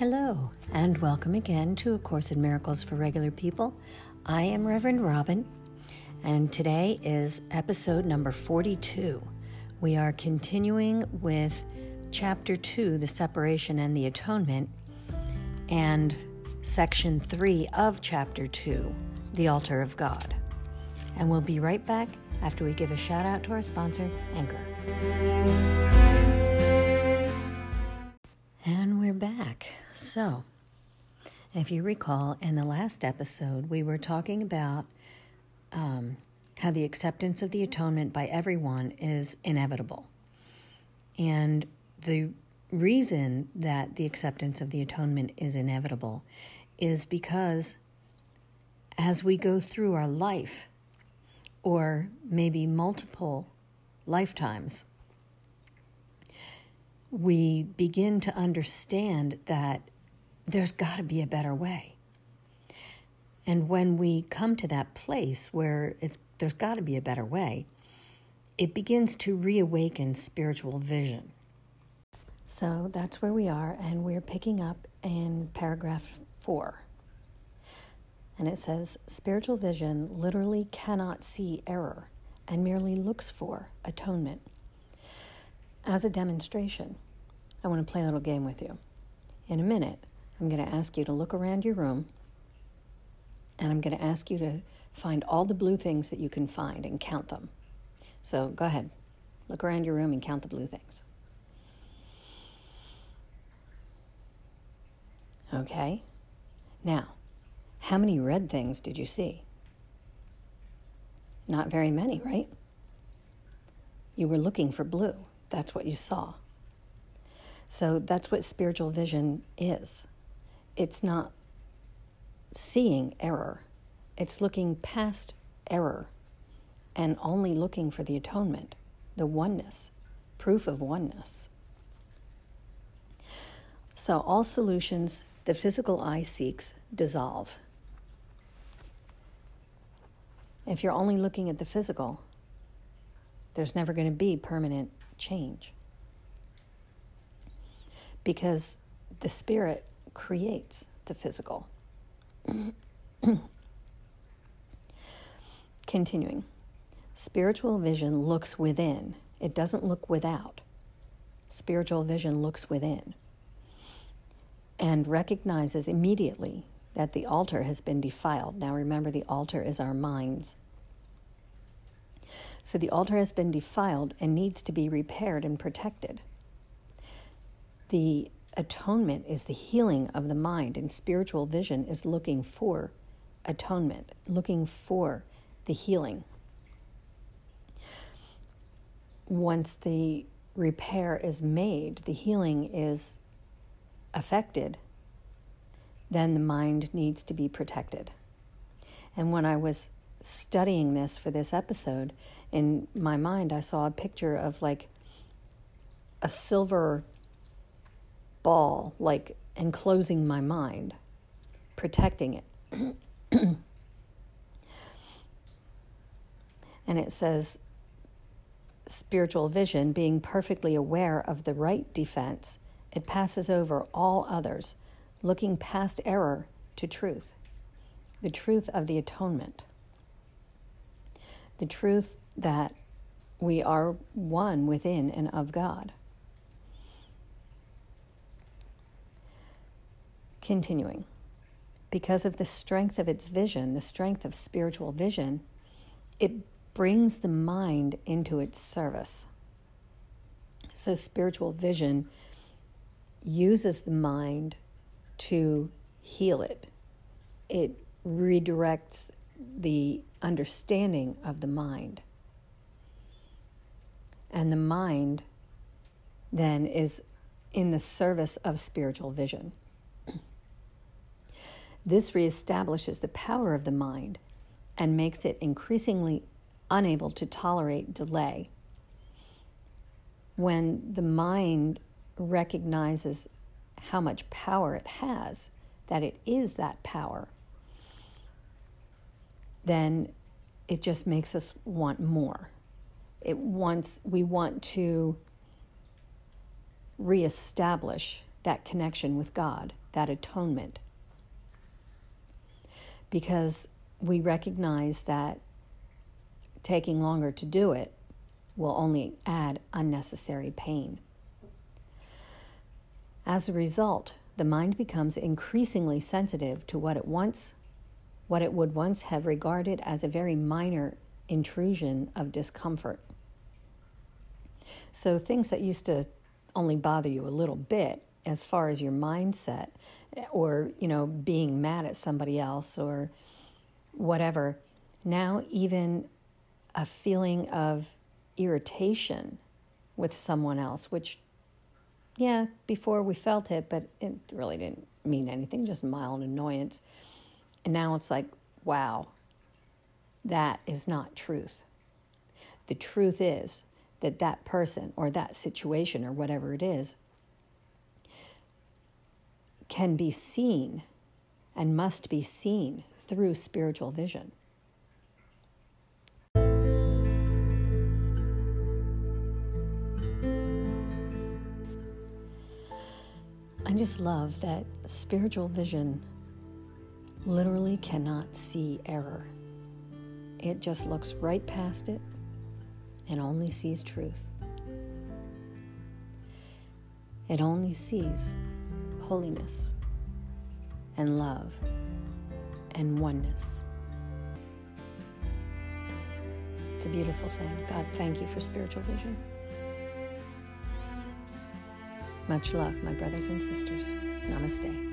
Hello, and welcome again to A Course in Miracles for Regular People. I am Reverend Robin, and today is episode number 42. We are continuing with chapter 2, the separation and the atonement, and section 3 of chapter 2, the altar of God. And we'll be right back after we give a shout out to our sponsor, Anchor. Back. So, if you recall, in the last episode, we were talking about um, how the acceptance of the atonement by everyone is inevitable. And the reason that the acceptance of the atonement is inevitable is because as we go through our life, or maybe multiple lifetimes, we begin to understand that there's got to be a better way. And when we come to that place where it's there's got to be a better way, it begins to reawaken spiritual vision. So that's where we are, and we're picking up in paragraph four. And it says spiritual vision literally cannot see error and merely looks for atonement. As a demonstration, I want to play a little game with you. In a minute, I'm going to ask you to look around your room and I'm going to ask you to find all the blue things that you can find and count them. So go ahead, look around your room and count the blue things. Okay, now, how many red things did you see? Not very many, right? You were looking for blue. That's what you saw. So that's what spiritual vision is. It's not seeing error, it's looking past error and only looking for the atonement, the oneness, proof of oneness. So all solutions the physical eye seeks dissolve. If you're only looking at the physical, there's never going to be permanent change because the spirit creates the physical. Continuing. Spiritual vision looks within, it doesn't look without. Spiritual vision looks within and recognizes immediately that the altar has been defiled. Now remember, the altar is our minds. So the altar has been defiled and needs to be repaired and protected. The atonement is the healing of the mind, and spiritual vision is looking for atonement, looking for the healing. Once the repair is made, the healing is affected, then the mind needs to be protected. And when I was studying this for this episode, in my mind, I saw a picture of like a silver ball, like enclosing my mind, protecting it. and it says, spiritual vision, being perfectly aware of the right defense, it passes over all others, looking past error to truth, the truth of the atonement, the truth that we are one within and of God. Continuing, because of the strength of its vision, the strength of spiritual vision, it brings the mind into its service. So, spiritual vision uses the mind to heal it, it redirects the understanding of the mind. And the mind then is in the service of spiritual vision. This reestablishes the power of the mind and makes it increasingly unable to tolerate delay. When the mind recognizes how much power it has, that it is that power, then it just makes us want more. It wants we want to reestablish that connection with God that atonement. Because we recognize that taking longer to do it will only add unnecessary pain. As a result, the mind becomes increasingly sensitive to what it once what it would once have regarded as a very minor intrusion of discomfort. So things that used to only bother you a little bit as far as your mindset or you know being mad at somebody else or whatever now even a feeling of irritation with someone else which yeah before we felt it but it really didn't mean anything just mild annoyance and now it's like wow that is not truth the truth is that that person or that situation or whatever it is can be seen and must be seen through spiritual vision. I just love that spiritual vision literally cannot see error. It just looks right past it and only sees truth. It only sees holiness and love and oneness. It's a beautiful thing. God, thank you for spiritual vision. Much love, my brothers and sisters. Namaste.